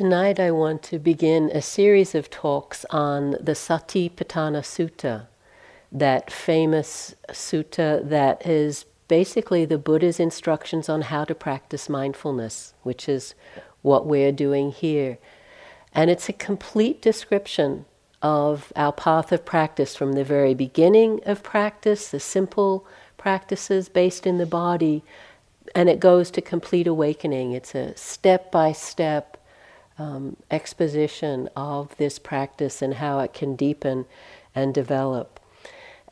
tonight I want to begin a series of talks on the Satipatthana Sutta, that famous sutta that is basically the Buddha's instructions on how to practice mindfulness, which is what we're doing here. And it's a complete description of our path of practice from the very beginning of practice, the simple practices based in the body, and it goes to complete awakening. It's a step by step exposition of this practice and how it can deepen and develop.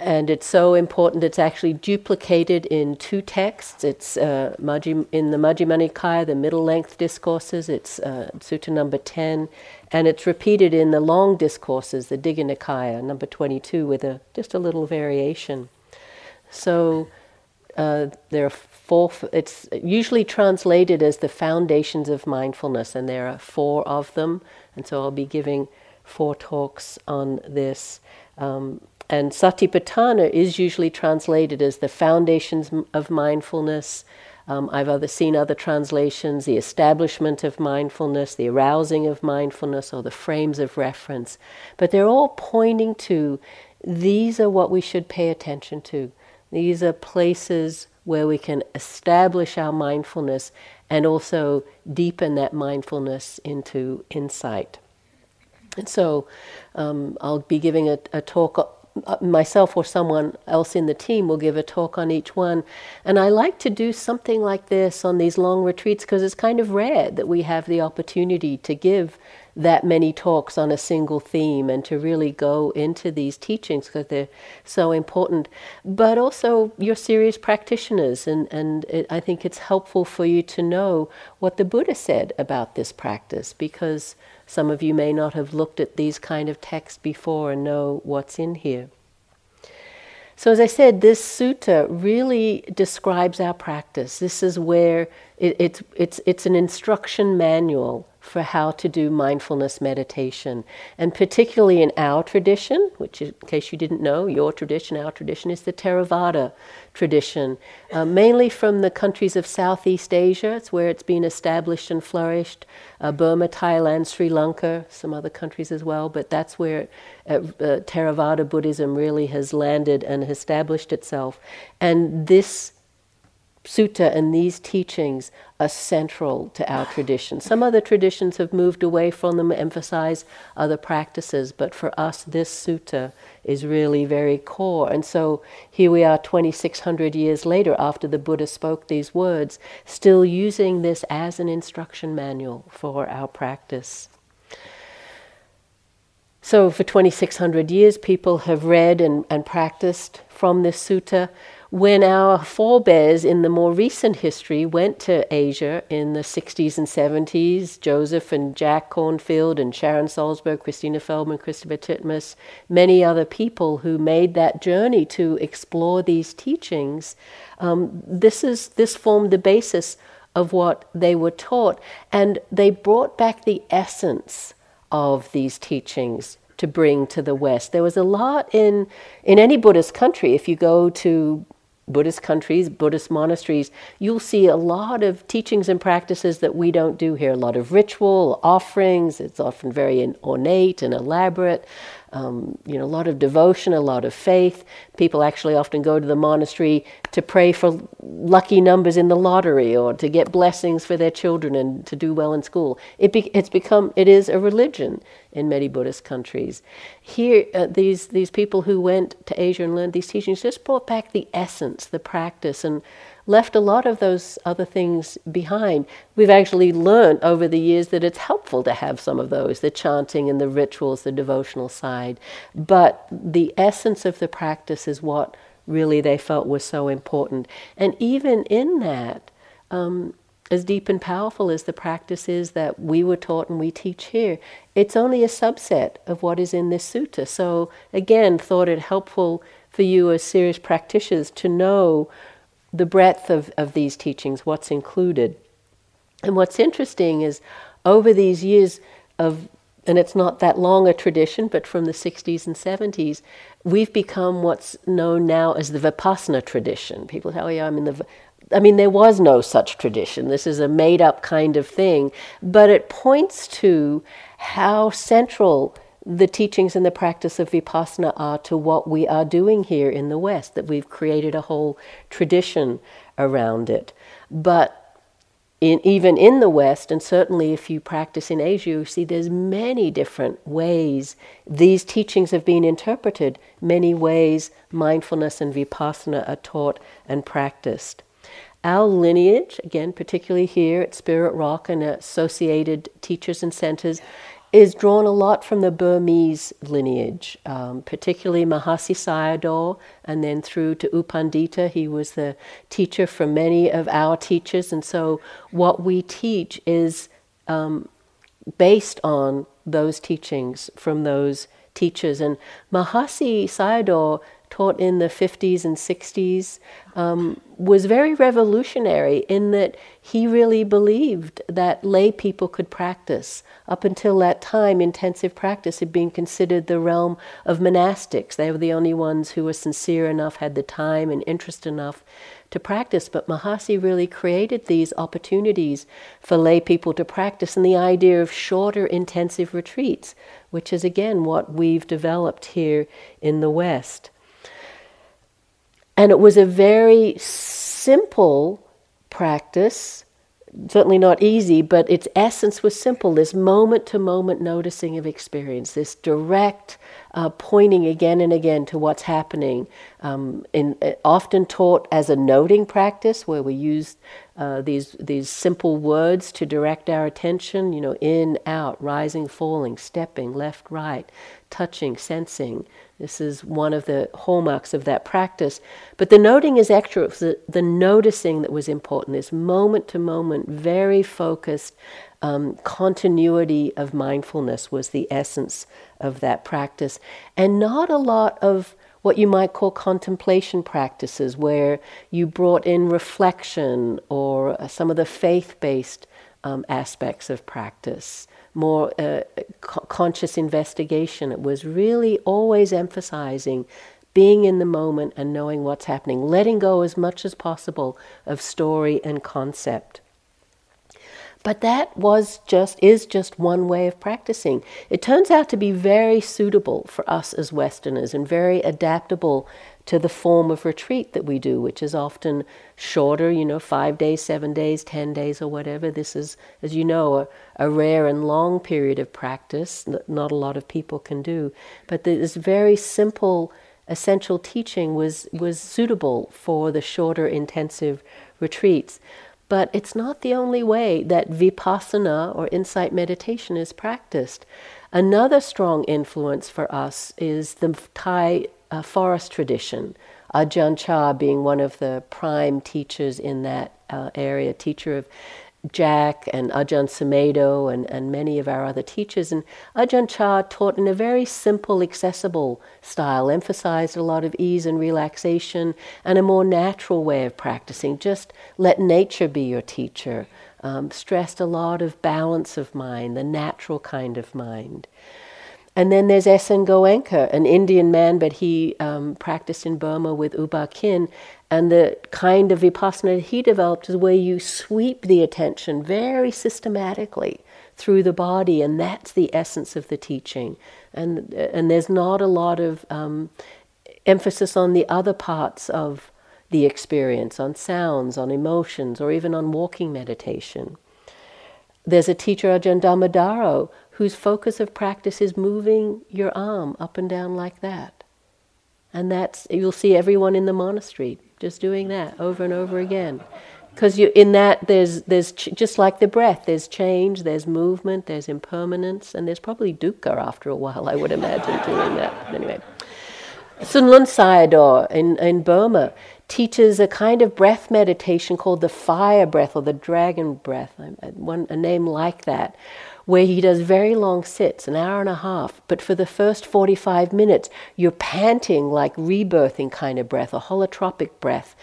And it's so important, it's actually duplicated in two texts. It's uh, in the Majjhima Nikaya, the middle length discourses, it's uh, Sutta number 10, and it's repeated in the long discourses, the Digha Nikaya, number 22, with a, just a little variation. So uh, there are four, it's usually translated as the foundations of mindfulness, and there are four of them, and so I'll be giving four talks on this. Um, and Satipatthana is usually translated as the foundations of mindfulness. Um, I've other, seen other translations, the establishment of mindfulness, the arousing of mindfulness, or the frames of reference. But they're all pointing to these are what we should pay attention to. These are places where we can establish our mindfulness and also deepen that mindfulness into insight. And so um, I'll be giving a, a talk uh, myself or someone else in the team will give a talk on each one. And I like to do something like this on these long retreats because it's kind of rare that we have the opportunity to give that many talks on a single theme and to really go into these teachings because they're so important. But also, you're serious practitioners, and, and it, I think it's helpful for you to know what the Buddha said about this practice because some of you may not have looked at these kind of texts before and know what's in here. So, as I said, this sutta really describes our practice. This is where it, it's, it's, it's an instruction manual for how to do mindfulness meditation. And particularly in our tradition, which, in case you didn't know, your tradition, our tradition is the Theravada tradition, uh, mainly from the countries of Southeast Asia. It's where it's been established and flourished. Uh, Burma, Thailand, Sri Lanka, some other countries as well, but that's where uh, uh Theravada Buddhism really has landed and established itself. And this sutta and these teachings are central to our tradition. Some other traditions have moved away from them, emphasize other practices, but for us, this sutta is really very core. And so here we are 2,600 years later, after the Buddha spoke these words, still using this as an instruction manual for our practice. So, for 2,600 years, people have read and, and practiced from this sutta when our forebears in the more recent history went to Asia in the 60s and 70s, Joseph and Jack Kornfield and Sharon Salzberg, Christina Feldman, Christopher Titmuss, many other people who made that journey to explore these teachings, um, this, is, this formed the basis of what they were taught. And they brought back the essence of these teachings to bring to the West. There was a lot in in any Buddhist country. If you go to Buddhist countries, Buddhist monasteries, you'll see a lot of teachings and practices that we don't do here. A lot of ritual, offerings, it's often very ornate and elaborate um, you know, a lot of devotion, a lot of faith. People actually often go to the monastery to pray for lucky numbers in the lottery or to get blessings for their children and to do well in school. It be, it's become, it is a religion in many Buddhist countries. Here, uh, these, these people who went to Asia and learned these teachings just brought back the essence, the practice, and left a lot of those other things behind. We've actually learned over the years that it's helpful to have some of those the chanting and the rituals, the devotional side. But the essence of the practice is what really they felt was so important. And even in that, um, as deep and powerful as the practice is that we were taught and we teach here, it's only a subset of what is in this sutta. So, again, thought it helpful for you as serious practitioners to know the breadth of, of these teachings, what's included. And what's interesting is over these years of, and it's not that long a tradition, but from the 60s and 70s, we've become what's known now as the Vipassana tradition. People say, oh, yeah, I'm in the I mean, there was no such tradition. This is a made up kind of thing, but it points to how central the teachings and the practice of vipassana are to what we are doing here in the West, that we've created a whole tradition around it. But in, even in the West, and certainly if you practice in Asia, you see there's many different ways these teachings have been interpreted, many ways mindfulness and vipassana are taught and practiced. Our lineage, again, particularly here at Spirit Rock and associated teachers and centers, is drawn a lot from the Burmese lineage, um, particularly Mahasi Sayadaw, and then through to U Pandita. He was the teacher for many of our teachers, and so what we teach is um, based on those teachings from those teachers. And Mahasi Sayadaw taught in the 50s and 60s um, was very revolutionary in that he really believed that lay people could practice. Up until that time, intensive practice had been considered the realm of monastics. They were the only ones who were sincere enough, had the time and interest enough to practice. But Mahasi really created these opportunities for lay people to practice, and the idea of shorter intensive retreats, which is again what we've developed here in the West. And it was a very simple practice, certainly not easy, but its essence was simple this moment to moment noticing of experience, this direct uh, pointing again and again to what's happening. Um, in, uh, often taught as a noting practice, where we use uh, these these simple words to direct our attention. You know, in, out, rising, falling, stepping, left, right, touching, sensing, this is one of the hallmarks of that practice. But the noting is extra. The, the noticing that was important, this moment to moment, very focused um, continuity of mindfulness was the essence of that practice. And not a lot of what you might call contemplation practices, where you brought in reflection or uh, some of the faith based um, aspects of practice more uh, co- conscious investigation. It was really always emphasizing being in the moment and knowing what's happening, letting go as much as possible of story and concept. But that was just is just one way of practicing. It turns out to be very suitable for us as Westerners and very adaptable to the form of retreat that we do, which is often shorter, you know, five days, seven days, ten days, or whatever. This is, as you know, a, a rare and long period of practice that not a lot of people can do. But this very simple, essential teaching was, was suitable for the shorter, intensive retreats. But it's not the only way that vipassana or insight meditation is practiced. Another strong influence for us is the Thai uh, forest tradition. Ajahn Chah being one of the prime teachers in that uh, area, teacher of Jack and Ajahn Sumedho and, and many of our other teachers. And Ajahn Chah taught in a very simple, accessible style, emphasized a lot of ease and relaxation and a more natural way of practicing. Just let nature be your teacher. Um, stressed a lot of balance of mind, the natural kind of mind. And then there's S.N. Goenka, an Indian man, but he um, practiced in Burma with Uba Ba Khin. And the kind of vipassana he developed is where you sweep the attention very systematically through the body, and that's the essence of the teaching. And, and there's not a lot of um, emphasis on the other parts of the experience, on sounds, on emotions, or even on walking meditation. There's a teacher, Ajahn Dhammadharo, whose focus of practice is moving your arm up and down like that. And that's, you'll see everyone in the monastery just doing that over and over again. Because in that, there's, there's ch- just like the breath, there's change, there's movement, there's impermanence, and there's probably dukkha after a while, I would imagine, doing that. Anyway. Sunlun Sayadaw in, in Burma teaches a kind of breath meditation called the fire breath or the dragon breath, one, a name like that, where he does very long sits, an hour and a half, but for the first 45 minutes, you're panting like rebirthing kind of breath, a holotropic breath.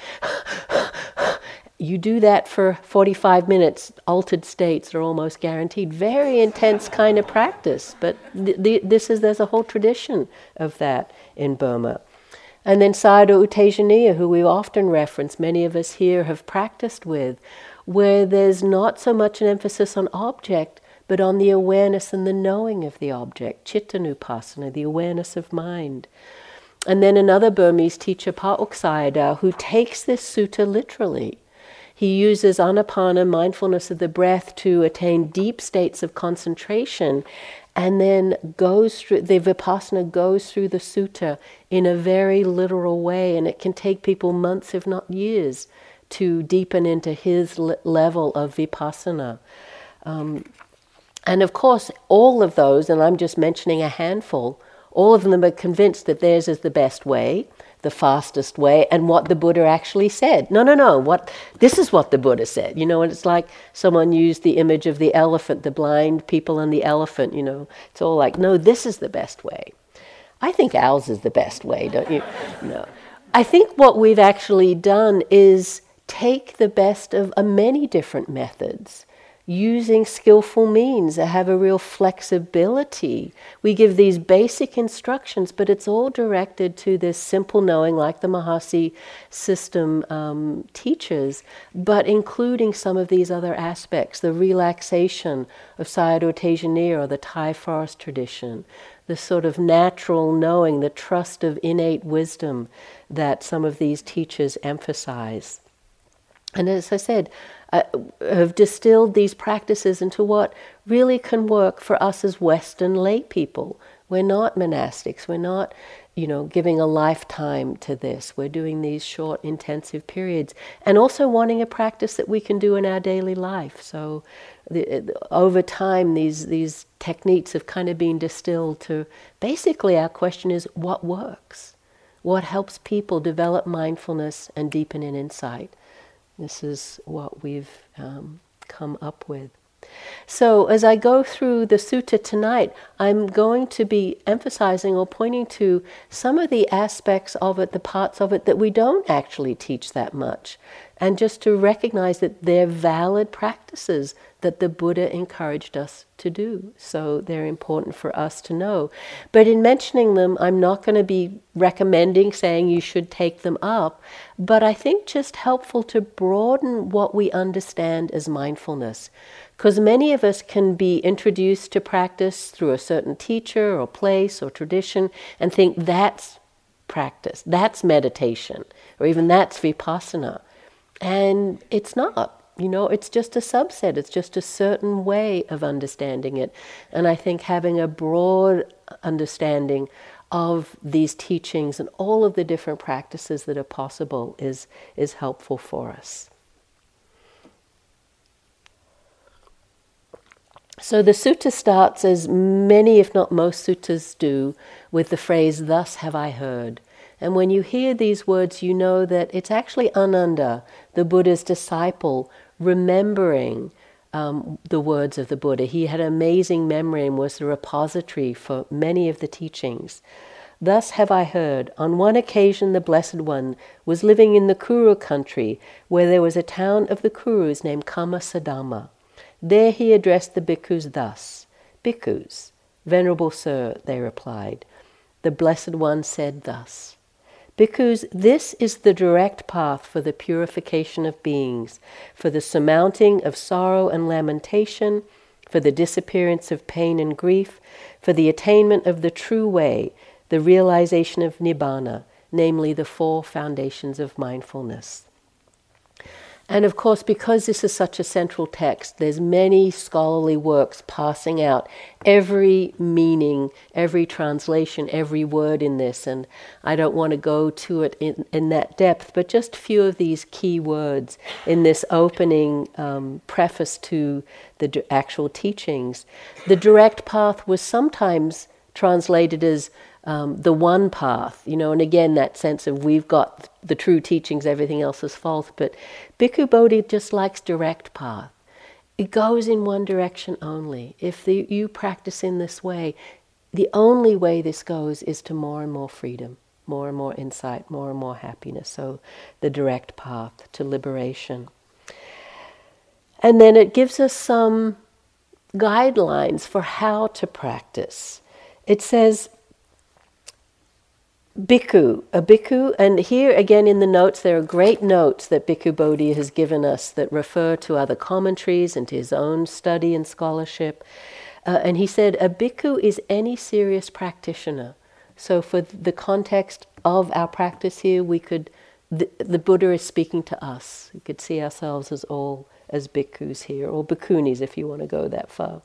you do that for 45 minutes, altered states are almost guaranteed. Very intense kind of practice, but th- th- this is, there's a whole tradition of that in Burma. And then Sayadaw U Tejaniya, who we often reference, many of us here have practiced with, where there's not so much an emphasis on object, but on the awareness and the knowing of the object, Chittanupassana, the awareness of mind. And then another Burmese teacher, Pa Auk Sayadaw, who takes this sutta literally. He uses anapana, mindfulness of the breath, to attain deep states of concentration and then goes through the vipassana goes through the sutta in a very literal way and it can take people months if not years to deepen into his level of vipassana um, and of course all of those and i'm just mentioning a handful all of them are convinced that theirs is the best way the fastest way and what the Buddha actually said. No, no, no. What this is what the Buddha said. You know, and it's like someone used the image of the elephant, the blind people and the elephant. You know, it's all like, no, this is the best way. I think ours is the best way, don't you? No. I think what we've actually done is take the best of many different methods using skillful means that have a real flexibility. We give these basic instructions, but it's all directed to this simple knowing, like the Mahasi system um, teaches, but including some of these other aspects the relaxation of Sayadaw Tejaniya or the Thai forest tradition. The sort of natural knowing, the trust of innate wisdom that some of these teachers emphasize. And as I said, uh, have distilled these practices into what really can work for us as Western lay people. We're not monastics. We're not, you know, giving a lifetime to this. We're doing these short, intensive periods, and also wanting a practice that we can do in our daily life. So, the, over time, these these techniques have kind of been distilled to basically our question is what works, what helps people develop mindfulness and deepen in insight. This is what we've um, come up with. So, as I go through the sutta tonight, I'm going to be emphasizing or pointing to some of the aspects of it, the parts of it that we don't actually teach that much, and just to recognize that they're valid practices that the Buddha encouraged us to do. So they're important for us to know. But in mentioning them, I'm not going to be recommending saying you should take them up, but I think just helpful to broaden what we understand as mindfulness. Because many of us can be introduced to practice through a certain teacher or place or tradition and think that's practice, that's meditation, or even that's vipassana. And it's not. You know, it's just a subset, it's just a certain way of understanding it. And I think having a broad understanding of these teachings and all of the different practices that are possible is, is helpful for us. So the sutta starts, as many, if not most suttas do, with the phrase, Thus have I heard. And when you hear these words, you know that it's actually Ananda, the Buddha's disciple, remembering um, the words of the Buddha. He had an amazing memory and was the repository for many of the teachings. Thus have I heard. On one occasion, the Blessed One was living in the Kuru country, where there was a town of the Kurus named Kammasadhamma. There he addressed the bhikkhus thus Bhikkhus, Venerable Sir, they replied. The Blessed One said thus because this is the direct path for the purification of beings, for the surmounting of sorrow and lamentation, for the disappearance of pain and grief, for the attainment of the true way, the realization of nibbana, namely the four foundations of mindfulness. And of course, because this is such a central text, there's many scholarly works passing out every meaning, every translation, every word in this. And I don't want to go to it in, in that depth, but just a few of these key words in this opening um, preface to the actual teachings. The direct path was sometimes translated as um, the one path, you know, and again, that sense of we've got the true teachings, everything else is false. But Bhikkhu Bodhi just likes direct path. It goes in one direction only. If the, you practice in this way, the only way this goes is to more and more freedom, more and more insight, more and more happiness. So, the direct path to liberation. And then it gives us some guidelines for how to practice. It says, Bhikkhu, a bhikkhu, and here again in the notes, there are great notes that Bhikkhu Bodhi has given us that refer to other commentaries and to his own study and scholarship. Uh, and he said, a bhikkhu is any serious practitioner. So, for the context of our practice here, we could, the, the Buddha is speaking to us. We could see ourselves as all as bhikkhus here, or bhikkhunis if you want to go that far.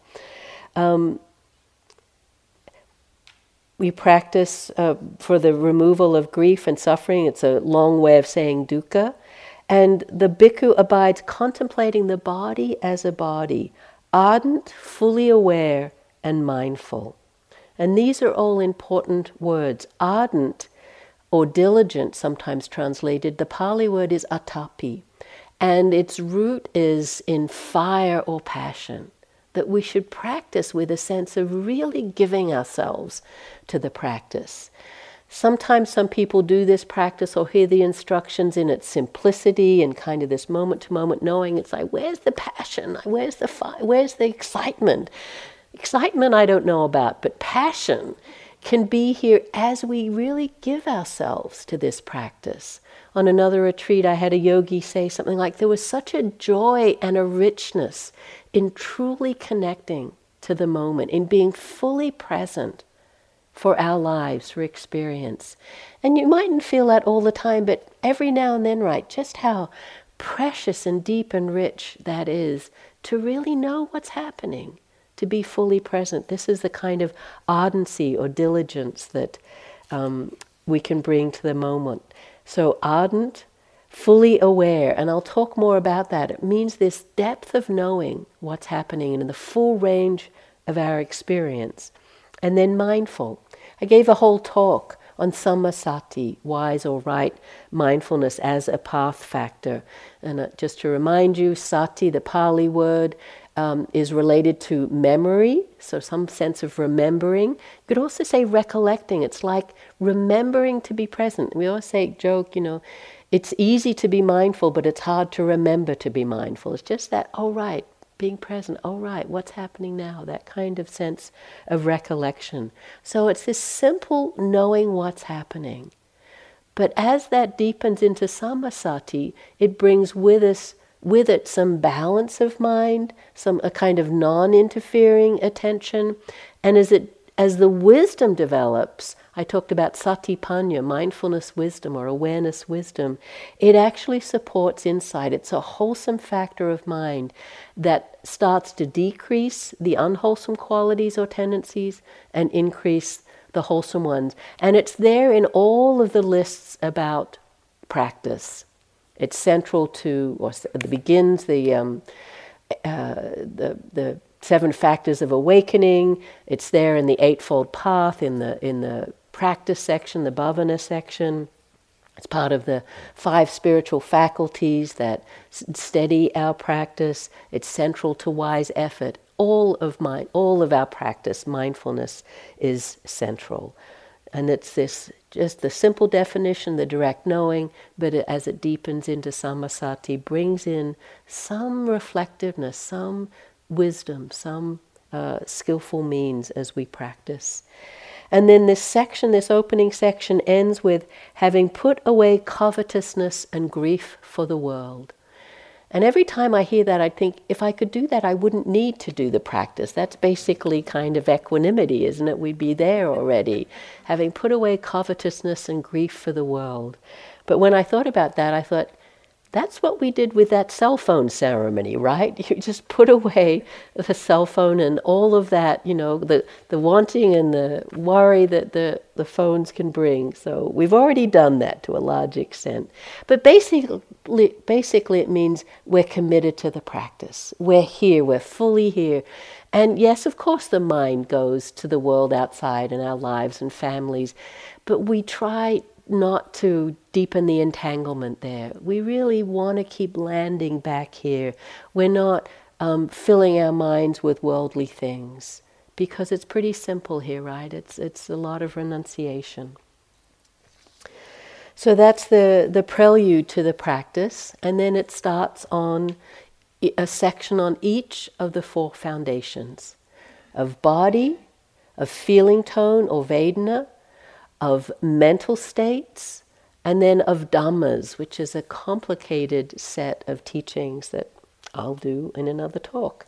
Um, we practice uh, for the removal of grief and suffering. It's a long way of saying dukkha. And the bhikkhu abides contemplating the body as a body, ardent, fully aware, and mindful. And these are all important words. Ardent or diligent, sometimes translated, the Pali word is atapi, and its root is in fire or passion that we should practice with a sense of really giving ourselves to the practice. Sometimes some people do this practice or hear the instructions in its simplicity and kind of this moment to moment knowing. It's like, where's the passion? Where's the fi- where's the excitement? Excitement I don't know about, but passion can be here as we really give ourselves to this practice. On another retreat, I had a yogi say something like, There was such a joy and a richness in truly connecting to the moment, in being fully present for our lives, for experience. And you mightn't feel that all the time, but every now and then, right, just how precious and deep and rich that is to really know what's happening, to be fully present. This is the kind of ardency or diligence that um, we can bring to the moment. So, ardent, fully aware, and I'll talk more about that. It means this depth of knowing what's happening in the full range of our experience. And then mindful. I gave a whole talk on sammasati, wise or right mindfulness as a path factor. And uh, just to remind you, sati, the Pali word, um, is related to memory, so some sense of remembering. You could also say recollecting. It's like remembering to be present. We always say, joke, you know, it's easy to be mindful, but it's hard to remember to be mindful. It's just that, oh, right, being present, oh, right, what's happening now? That kind of sense of recollection. So it's this simple knowing what's happening. But as that deepens into sammasati, it brings with us with it some balance of mind, some a kind of non-interfering attention, and as it as the wisdom develops, I talked about satipanya, mindfulness wisdom or awareness wisdom. It actually supports insight. It's a wholesome factor of mind that starts to decrease the unwholesome qualities or tendencies and increase the wholesome ones. And it's there in all of the lists about practice. It's central to, or it begins the, um, uh, the, the seven factors of awakening. It's there in the Eightfold Path, in the, in the practice section, the bhavana section. It's part of the five spiritual faculties that steady our practice. It's central to wise effort. All of my, all of our practice, mindfulness, is central, and it's this just the simple definition, the direct knowing, but it, as it deepens into sammasati, brings in some reflectiveness, some wisdom, some uh, skillful means as we practice. And then this section, this opening section, ends with having put away covetousness and grief for the world. And every time I hear that, I think if I could do that, I wouldn't need to do the practice. That's basically kind of equanimity, isn't it? We'd be there already, having put away covetousness and grief for the world. But when I thought about that, I thought, that's what we did with that cell phone ceremony, right? You just put away the cell phone and all of that, you know, the, the wanting and the worry that the, the phones can bring. So we've already done that to a large extent. But basically, basically, it means we're committed to the practice. We're here, we're fully here. And yes, of course, the mind goes to the world outside and our lives and families, but we try not to deepen the entanglement there. We really want to keep landing back here. We're not um, filling our minds with worldly things because it's pretty simple here, right? It's, it's a lot of renunciation. So that's the, the prelude to the practice, and then it starts on a section on each of the four foundations of body, of feeling tone or Vedana, of mental states and then of dhammas, which is a complicated set of teachings that I'll do in another talk.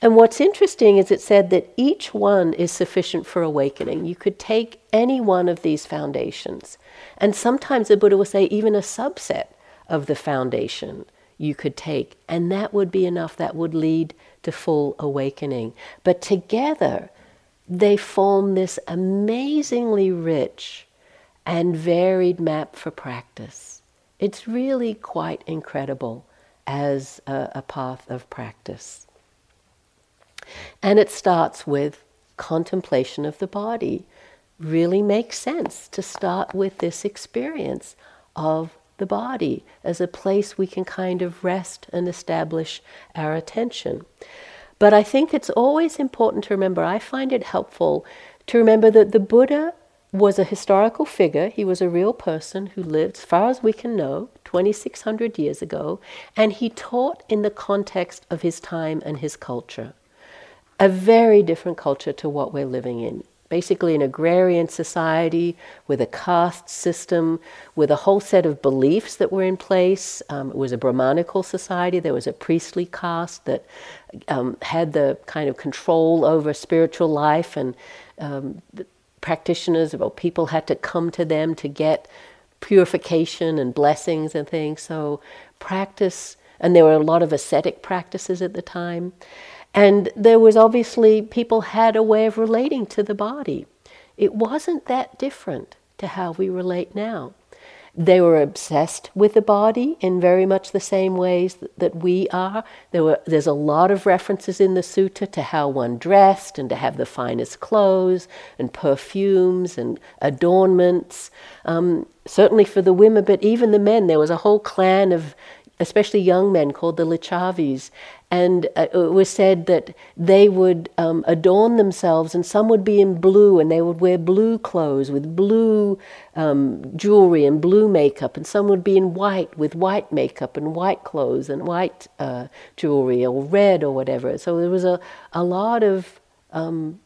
And what's interesting is it said that each one is sufficient for awakening. You could take any one of these foundations. And sometimes the Buddha will say even a subset of the foundation you could take, and that would be enough, that would lead to full awakening. But together, they form this amazingly rich and varied map for practice. It's really quite incredible as a, a path of practice. And it starts with contemplation of the body. Really makes sense to start with this experience of the body as a place we can kind of rest and establish our attention. But I think it's always important to remember, I find it helpful to remember that the Buddha was a historical figure. He was a real person who lived, as far as we can know, 2,600 years ago, and he taught in the context of his time and his culture. A very different culture to what we're living in. Basically, an agrarian society with a caste system, with a whole set of beliefs that were in place. Um, it was a Brahmanical society. There was a priestly caste that um, had the kind of control over spiritual life, and um, practitioners or people had to come to them to get purification and blessings and things. So, practice, and there were a lot of ascetic practices at the time. And there was obviously, people had a way of relating to the body. It wasn't that different to how we relate now. They were obsessed with the body in very much the same ways that, that we are. There were, there's a lot of references in the sutta to how one dressed and to have the finest clothes and perfumes and adornments. Um, certainly for the women, but even the men, there was a whole clan of especially young men called the Licchavis, and uh, it was said that they would um, adorn themselves, and some would be in blue, and they would wear blue clothes with blue um, jewelry and blue makeup, and some would be in white with white makeup and white clothes and white uh, jewelry, or red or whatever. So there was a, a lot of um,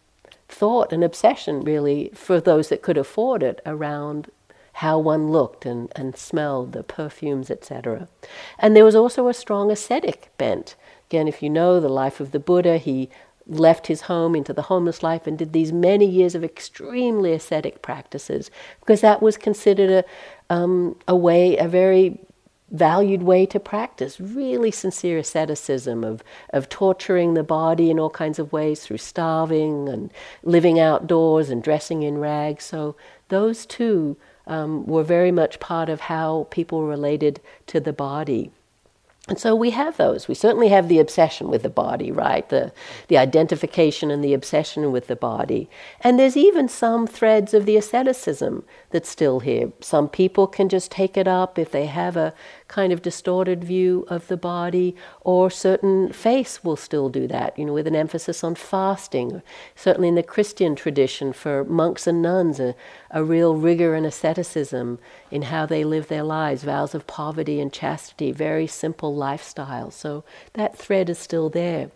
thought and obsession, really, for those that could afford it around how one looked and, and smelled, the perfumes, etc. And there was also a strong ascetic bent. Again, if you know the life of the Buddha, he left his home into the homeless life and did these many years of extremely ascetic practices because that was considered a, um, a way, a very valued way to practice really sincere asceticism of, of torturing the body in all kinds of ways through starving and living outdoors and dressing in rags. So those two um, were very much part of how people related to the body. And so we have those. We certainly have the obsession with the body, right? The, the identification and the obsession with the body. And there's even some threads of the asceticism that's still here. Some people can just take it up if they have a kind of distorted view of the body, or certain faiths will still do that, you know, with an emphasis on fasting. Certainly in the Christian tradition, for monks and nuns, a, a real rigor and asceticism in how they live their lives, vows of poverty and chastity, very simple lifestyle. So that thread is still there.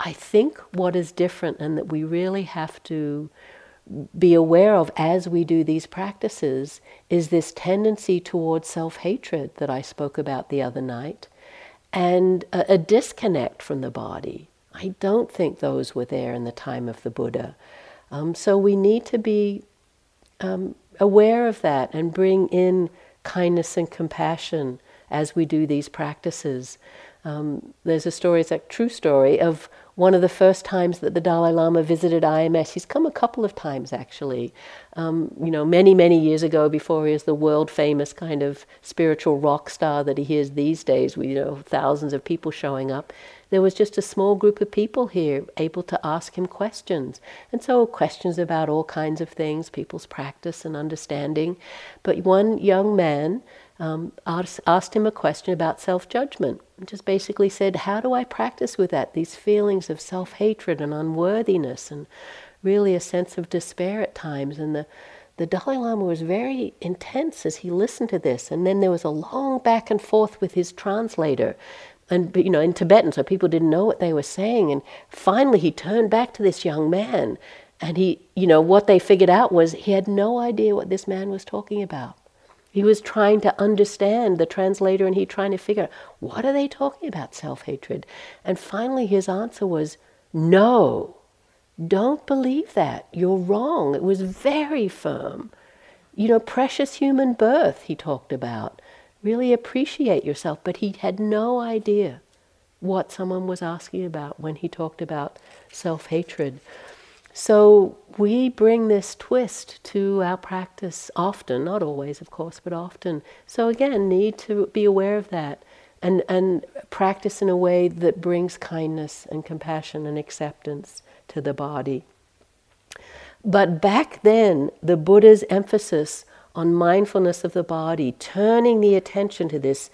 I think what is different and that we really have to be aware of as we do these practices is this tendency towards self hatred that I spoke about the other night and a, a, disconnect from the body. I don't think those were there in the time of the Buddha. Um, so we need to be um, aware of that and bring in kindness and compassion as we do these practices. Um, there's a story, it's a true story, of one of the first times that the Dalai Lama visited IMS. He's come a couple of times actually. Um, you know, many, many years ago, before he is the world famous kind of spiritual rock star that he is these days, with you know thousands of people showing up. There was just a small group of people here able to ask him questions. And so, questions about all kinds of things, people's practice and understanding. But one young man um, asked, asked him a question about self judgment. Just basically said, How do I practice with that? These feelings of self hatred and unworthiness, and really a sense of despair at times. And the, the Dalai Lama was very intense as he listened to this. And then there was a long back and forth with his translator. And, you know, in Tibetan, so people didn't know what they were saying. And finally, he turned back to this young man And he, you know, what they figured out was he had no idea what this man was talking about. He was trying to understand the translator and he trying to figure out what are they talking about self hatred. And finally, his answer was no, don't believe that. You're wrong. It was very firm. You know, precious human birth, he talked about. Really appreciate yourself. But he had no idea what someone was asking about when he talked about self hatred. So we bring this twist to our practice often, not always, of course, but often. So again, need to be aware of that and, and practice in a way that brings kindness and compassion and acceptance to the body. But back then, the Buddha's emphasis on mindfulness of the body, turning the attention to this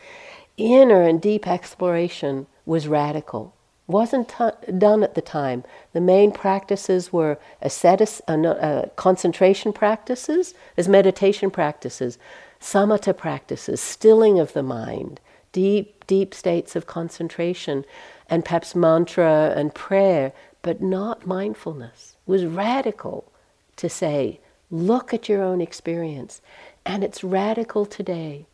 inner and deep exploration, was radical wasn't t- done at the time. The main practices were ascetic, uh, uh, concentration practices, as meditation practices, samatha practices, stilling of the mind, deep, deep states of concentration, and perhaps mantra and prayer, but not mindfulness. It was radical to say, look at your own experience. And it's radical today.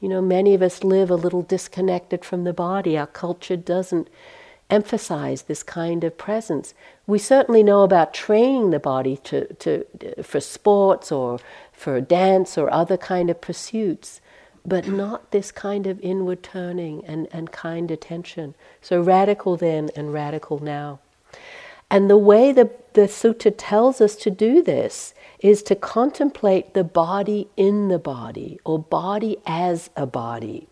You know, many of us live a little disconnected from the body. Our culture doesn't emphasize this kind of presence. We certainly know about training the body to, to, for sports or for dance or other kind of pursuits, but not this kind of inward turning and, and kind attention. So radical then and radical now. And the way the, the sutta tells us to do this is to contemplate the body in the body or body as a body.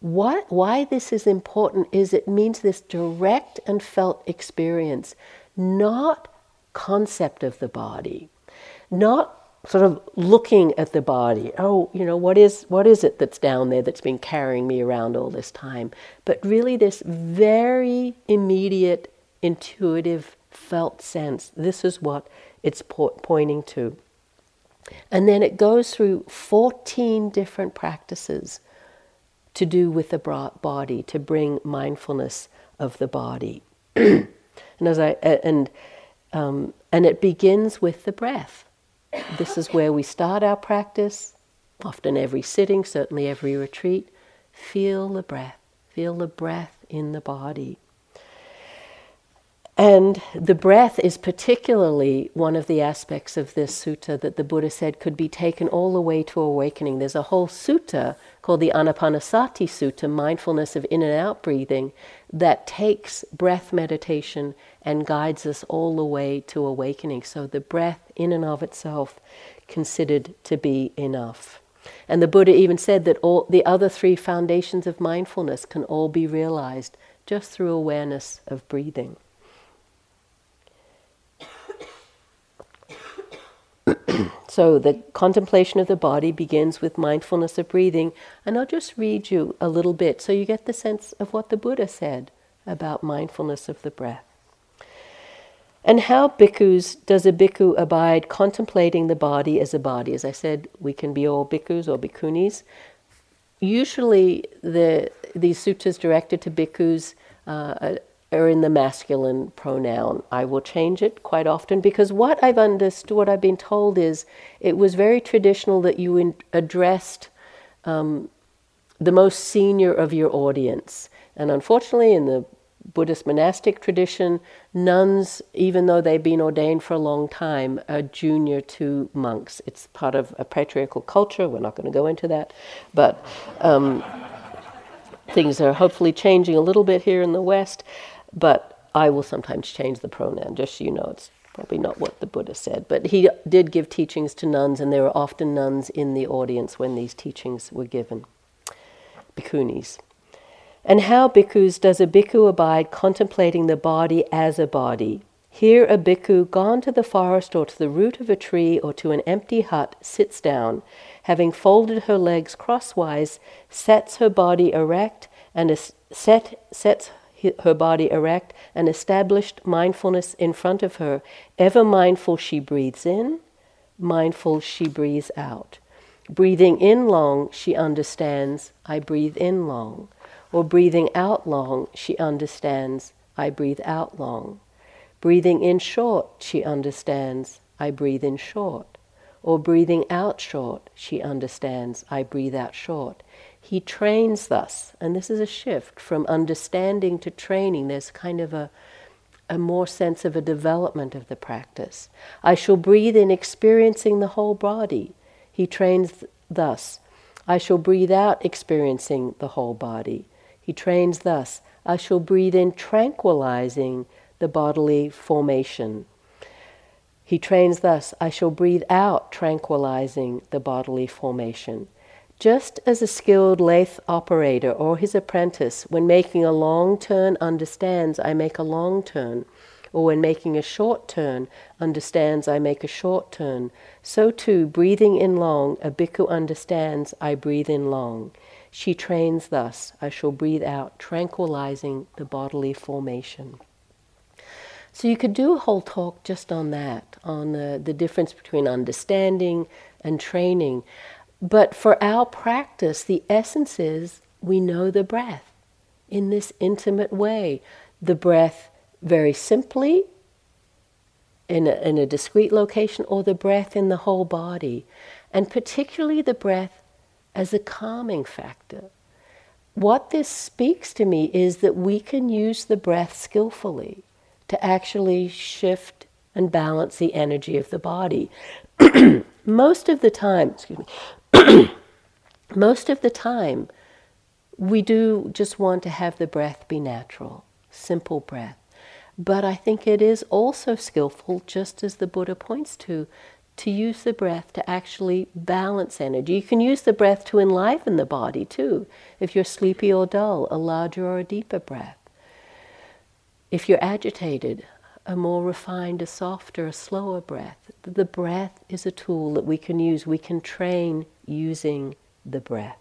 What, why this is important is it means this direct and felt experience, not concept of the body, not sort of looking at the body. Oh, you know, what is what is it that's down there that's been carrying me around all this time? But really, this very immediate, intuitive, felt sense. This is what it's po- pointing to. And then it goes through 14 different practices to do with the body, to bring mindfulness of the body. and as I and um, and it begins with the breath. This is where we start our practice. Often every sitting, certainly every retreat. Feel the breath. Feel the breath in the body. And the breath is particularly one of the aspects of this sutta that the Buddha said could be taken all the way to awakening. There's a whole sutta called the Anapanasati Sutta, mindfulness of in and out breathing, that takes breath meditation and guides us all the way to awakening. So the breath in and of itself considered to be enough. And the Buddha even said that all the other three foundations of mindfulness can all be realized just through awareness of breathing. so the contemplation of the body begins with mindfulness of breathing, and I'll just read you a little bit so you get the sense of what the Buddha said about mindfulness of the breath. And how bhikkhus does a bhikkhu abide contemplating the body as a body? As I said, we can be all bhikkhus or bhikkhunis. Usually, the, these suttas directed to bhikkhus uh, are in the masculine pronoun. I will change it quite often because what I've understood, what I've been told is it was very traditional that you in- addressed um, the most senior of your audience. And unfortunately, in the Buddhist monastic tradition, nuns, even though they've been ordained for a long time, are junior to monks. It's part of a patriarchal culture. We're not going to go into that. But um, things are hopefully changing a little bit here in the West. But I will sometimes change the pronoun, just so you know. It's probably not what the Buddha said. But he did give teachings to nuns, and there were often nuns in the audience when these teachings were given. Bhikkhunis. And how, bhikkhus, does a bhikkhu abide contemplating the body as a body? Here, a bhikkhu gone to the forest or to the root of a tree or to an empty hut sits down, having folded her legs crosswise, sets her body erect, and set, sets her body erect and established mindfulness in front of her. Ever mindful, she breathes in, mindful, she breathes out. Breathing in long, she understands, I breathe in long. Or breathing out long, she understands, I breathe out long. Breathing in short, she understands, I breathe in short. Or breathing out short, she understands, I breathe out short. He trains thus, and this is a shift from understanding to training. There's kind of a, a more sense of a development of the practice. I shall breathe in experiencing the whole body. He trains thus. I shall breathe out experiencing the whole body. He trains thus. I shall breathe in tranquilizing the bodily formation. He trains thus I shall breathe out, tranquilizing the bodily formation. Just as a skilled lathe operator or his apprentice, when making a long turn, understands I make a long turn, or when making a short turn, understands I make a short turn, so too, breathing in long, a bhikkhu understands I breathe in long. She trains thus I shall breathe out, tranquilizing the bodily formation. So you could do a whole talk just on that, on the, the difference between understanding and training. But for our practice, the essence is we know the breath in this intimate way. The breath very simply in a, in a discrete location, or the breath in the whole body, and particularly the breath as a calming factor. What this speaks to me is that we can use the breath skillfully to actually shift and balance the energy of the body. most of the time, excuse me, most of the time, we do just want to have the breath be natural, simple breath. But I think it is also skillful, just as the Buddha points to, to use the breath to actually balance energy. You can use the breath to enliven the body too. If you're sleepy or dull, a larger or a deeper breath. If you're agitated, a more refined, a softer, a slower breath. The breath is a tool that we can use. We can train using the breath.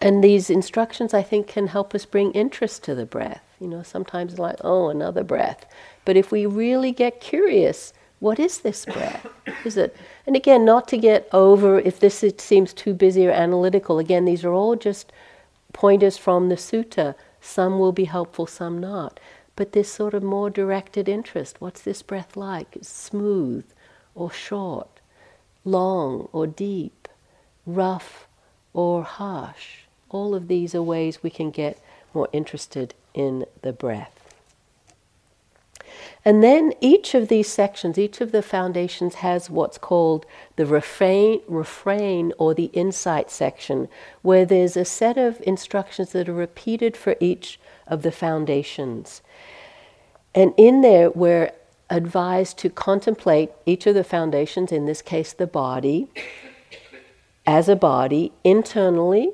And these instructions, I think, can help us bring interest to the breath. You know, sometimes like, oh, another breath. But if we really get curious, what is this breath? Is it? And again, not to get over if this seems too busy or analytical. Again, these are all just pointers from the sutta. Some will be helpful, some not. But this sort of more directed interest what's this breath like? Is smooth or short, long or deep, rough or harsh. All of these are ways we can get more interested in the breath. And then each of these sections, each of the foundations has what's called the refrain, refrain or the insight section, where there's a set of instructions that are repeated for each of the foundations. And in there, we're advised to contemplate each of the foundations, in this case, the body, as a body, internally,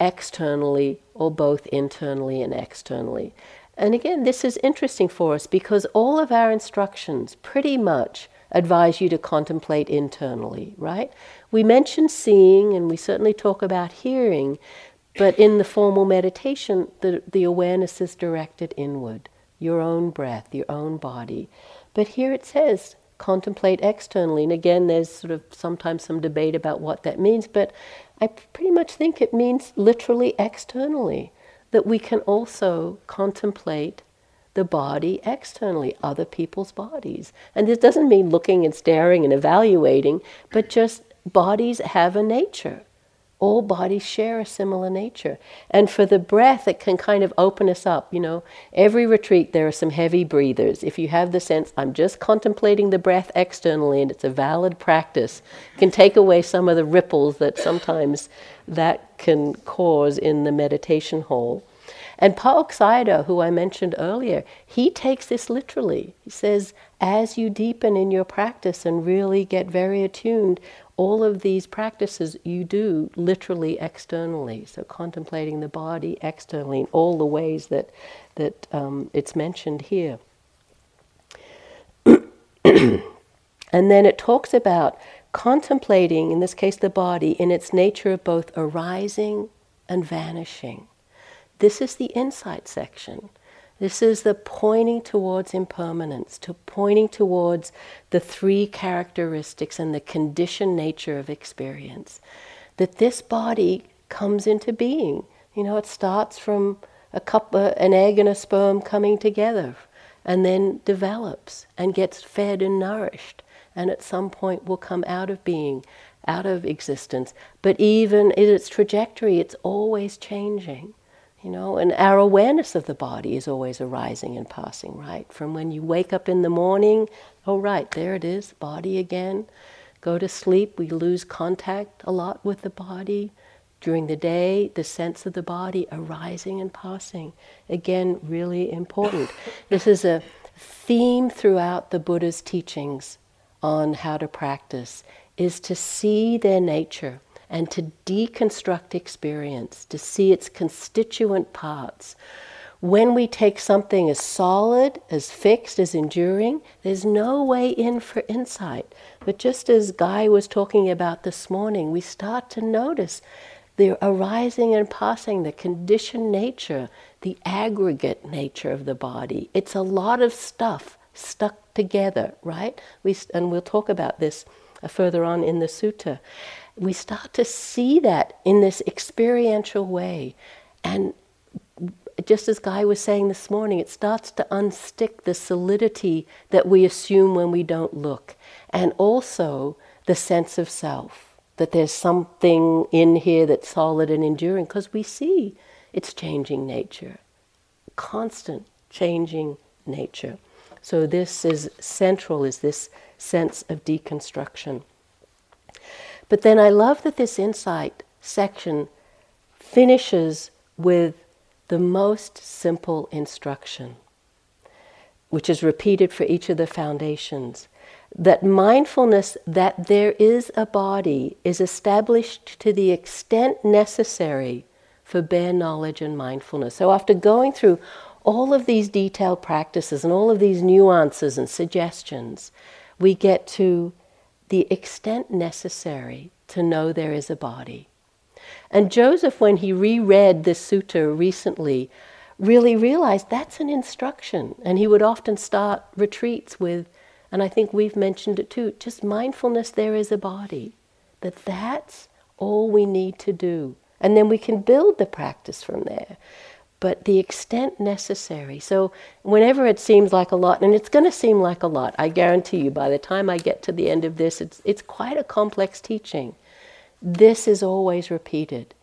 externally, or both internally and externally. And again, this is interesting for us because all of our instructions pretty much advise you to contemplate internally, right? We mention seeing and we certainly talk about hearing, but in the formal meditation, the, the awareness is directed inward, your own breath, your own body. But here it says, contemplate externally. And again, there's sort of sometimes some debate about what that means, but I pretty much think it means literally externally that we can also contemplate the body externally, other people's bodies. And this doesn't mean looking and staring and evaluating, but just bodies have a nature. All bodies share a similar nature. And for the breath, it can kind of open us up. You know, every retreat, there are some heavy breathers. If you have the sense, I'm just contemplating the breath externally and it's a valid practice, can take away some of the ripples that sometimes that can cause in the meditation hall. And Pa Auk Sayadaw, who I mentioned earlier, he takes this literally. He says, as you deepen in your practice and really get very attuned, all of these practices you do literally externally. So contemplating the body externally in all the ways that that um, it's mentioned here. and then it talks about contemplating, in this case, the body in its nature of both arising and vanishing. This is the insight section. This is the pointing towards impermanence, to pointing towards the three characteristics and the conditioned nature of experience. That this body comes into being. You know, it starts from a cup, uh, an egg and a sperm coming together, and then develops and gets fed and nourished, and at some point will come out of being, out of existence. But even in its trajectory, it's always changing. You know, and our awareness of the body is always arising and passing, right? From when you wake up in the morning, oh, right, there it is, body again. Go to sleep, we lose contact a lot with the body. During the day, the sense of the body arising and passing. Again, really important. This is a theme throughout the Buddha's teachings on how to practice is to see their nature and to deconstruct experience, to see its constituent parts. When we take something as solid, as fixed, as enduring, there's no way in for insight. But just as Guy was talking about this morning, we start to notice the arising and passing, the conditioned nature, the aggregate nature of the body. It's a lot of stuff stuck together, right? We, and we'll talk about this uh, further on in the sutta we start to see that in this experiential way. And just as Guy was saying this morning, it starts to unstick the solidity that we assume when we don't look, and also the sense of self, that there's something in here that's solid and enduring, because we see its changing nature, constant changing nature. So this is central, is this sense of deconstruction. But then I love that this insight section finishes with the most simple instruction, which is repeated for each of the foundations. That mindfulness that there is a body is established to the extent necessary for bare knowledge and mindfulness. So, after going through all of these detailed practices and all of these nuances and suggestions, we get to the extent necessary to know there is a body. And Joseph, when he reread this sutta recently, really realized that's an instruction. And he would often start retreats with, and I think we've mentioned it too, just mindfulness there is a body. That that's all we need to do. And then we can build the practice from there but the extent necessary. So, whenever it seems like a lot, and it's going to seem like a lot, I guarantee you, by the time I get to the end of this, it's, it's quite a complex teaching. This is always repeated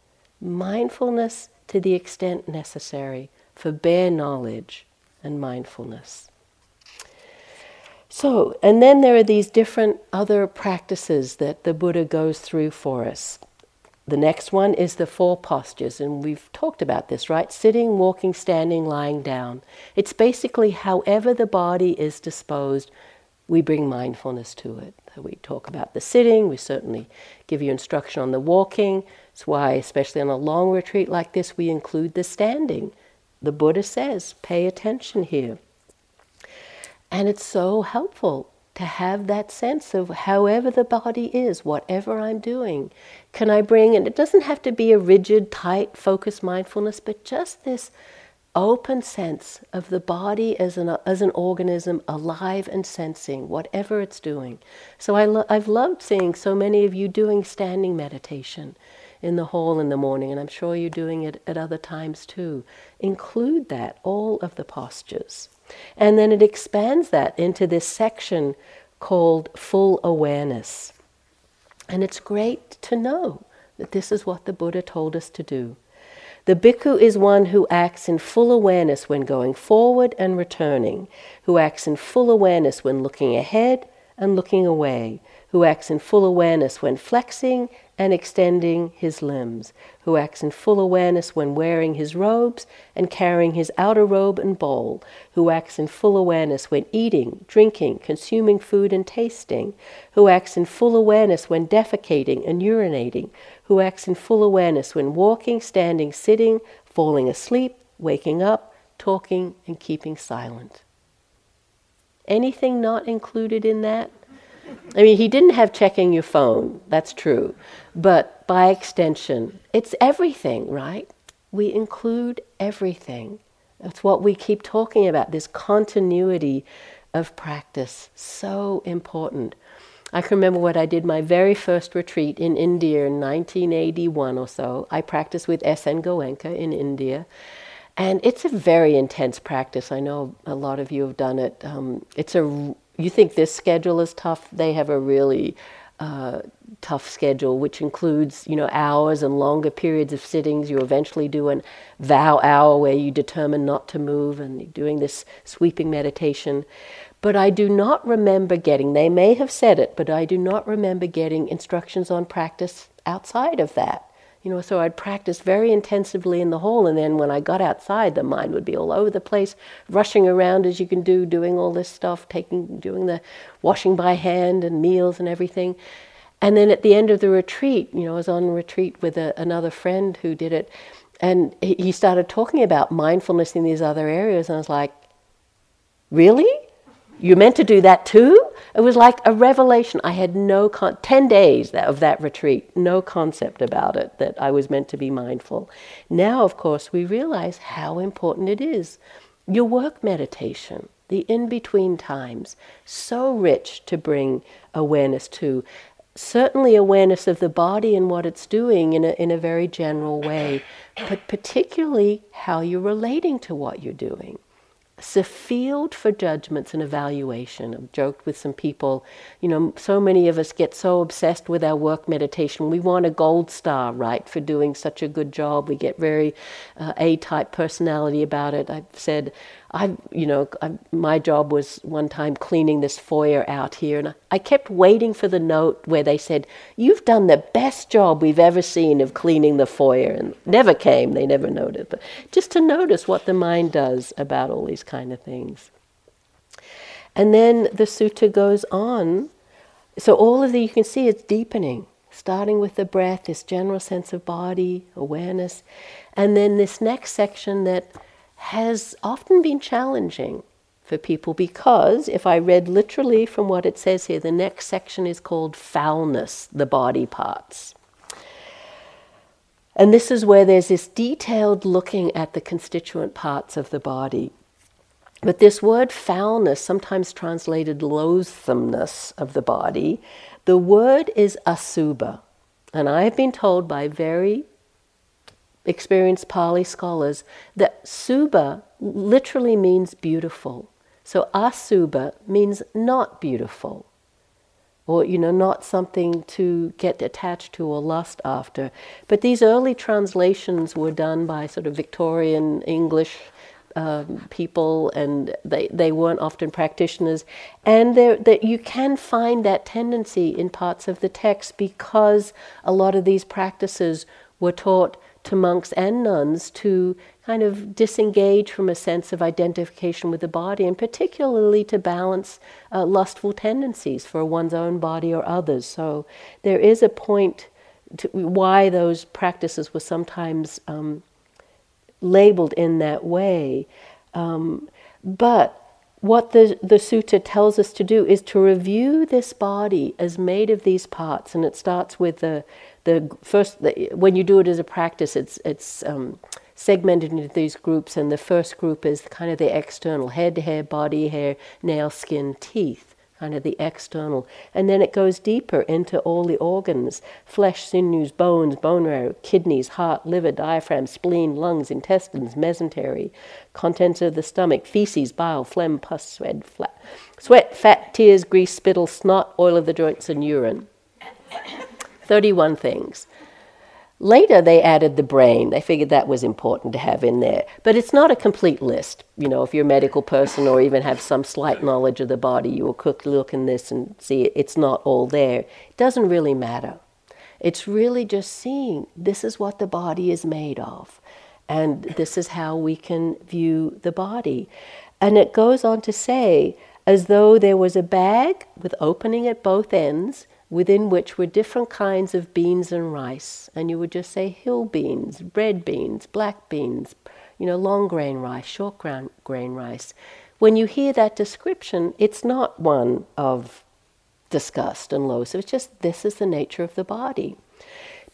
mindfulness to the extent necessary for bare knowledge and mindfulness. So, and then there are these different other practices that the Buddha goes through for us. The next one is the four postures, and we've talked about this, right? Sitting, walking, standing, lying down. It's basically however the body is disposed, we bring mindfulness to it. So we talk about the sitting, we certainly give you instruction on the walking. That's why, especially on a long retreat like this, we include the standing. The Buddha says, pay attention here. And it's so helpful to have that sense of however the body is, whatever I'm doing, can I bring, and it doesn't have to be a rigid, tight, focused mindfulness, but just this open sense of the body as an, as an organism alive and sensing whatever it's doing. So I lo- I've loved seeing so many of you doing standing meditation in the hall in the morning, and I'm sure you're doing it at other times too. Include that, all of the postures. And then it expands that into this section called full awareness. And it's great to know that this is what the Buddha told us to do. The bhikkhu is one who acts in full awareness when going forward and returning, who acts in full awareness when looking ahead and looking away, who acts in full awareness when flexing and extending his limbs, who acts in full awareness when wearing his robes and carrying his outer robe and bowl, who acts in full awareness when eating, drinking, consuming food, and tasting, who acts in full awareness when defecating and urinating, who acts in full awareness when walking, standing, sitting, falling asleep, waking up, talking, and keeping silent. Anything not included in that? I mean, he didn't have checking your phone, that's true. But by extension, it's everything, right? We include everything. That's what we keep talking about this continuity of practice. So important. I can remember what I did my very first retreat in India in 1981 or so. I practiced with S.N. Goenka in India. And it's a very intense practice. I know a lot of you have done it. Um, it's a you think this schedule is tough? They have a really uh, tough schedule, which includes you know hours and longer periods of sittings. You eventually do an vow hour where you determine not to move, and you're doing this sweeping meditation. But I do not remember getting. They may have said it, but I do not remember getting instructions on practice outside of that. You know, so I'd practice very intensively in the hall, and then when I got outside, the mind would be all over the place, rushing around as you can do, doing all this stuff, taking, doing the washing by hand and meals and everything. And then at the end of the retreat, you know, I was on retreat with a, another friend who did it, and he started talking about mindfulness in these other areas, and I was like, really? You're meant to do that too? It was like a revelation. I had no, con- 10 days of that retreat, no concept about it that I was meant to be mindful. Now, of course, we realize how important it is. Your work meditation, the in between times, so rich to bring awareness to. Certainly, awareness of the body and what it's doing in a, in a very general way, but particularly how you're relating to what you're doing it's a field for judgments and evaluation. I've joked with some people, you know, so many of us get so obsessed with our work meditation. We want a gold star, right, for doing such a good job. We get very uh, A type personality about it. I've said, I, you know, I, my job was one time cleaning this foyer out here, and I, I kept waiting for the note where they said, "You've done the best job we've ever seen of cleaning the foyer," and never came. They never noted, but just to notice what the mind does about all these kind of things. And then the sutta goes on. So all of the you can see it's deepening, starting with the breath, this general sense of body awareness, and then this next section that has often been challenging for people because if I read literally from what it says here, the next section is called foulness, the body parts. And this is where there's this detailed looking at the constituent parts of the body. But this word foulness, sometimes translated loathsomeness of the body, the word is asubha. And I have been told by very experienced Pali scholars that Subha literally means beautiful. So asubha means not beautiful, or you know, not something to get attached to or lust after. But these early translations were done by sort of Victorian English um, people, and they, they weren't often practitioners. And that you can find that tendency in parts of the text because a lot of these practices were taught to monks and nuns to kind of disengage from a sense of identification with the body, and particularly to balance uh, lustful tendencies for one's own body or others. So there is a point to why those practices were sometimes um, labeled in that way. Um, but what the, the sutta tells us to do is to review this body as made of these parts, and it starts with the the first the, when you do it as a practice, it's it's um, segmented into these groups, and the first group is kind of the external head, hair, body, hair, nail, skin, teeth, kind of the external, and then it goes deeper into all the organs: flesh, sinews, bones, bone marrow, kidneys, heart, liver, diaphragm, spleen, lungs, intestines, mesentery, contents of the stomach, feces, bile, phlegm, pus, sweat, sweat, fat, tears, grease, spittle, snot, oil of the joints, and urine. 31 things. Later, they added the brain. They figured that was important to have in there. But it's not a complete list. You know, if you're a medical person or even have some slight knowledge of the body, you will quickly look in this and see it's not all there. It doesn't really matter. It's really just seeing this is what the body is made of. And this is how we can view the body. And it goes on to say, as though there was a bag with opening at both ends within which were different kinds of beans and rice. And you would just say hill beans, red beans, black beans, you know, long grain rice, short grain grain rice. When you hear that description, it's not one of disgust and loathing. It's just this is the nature of the body.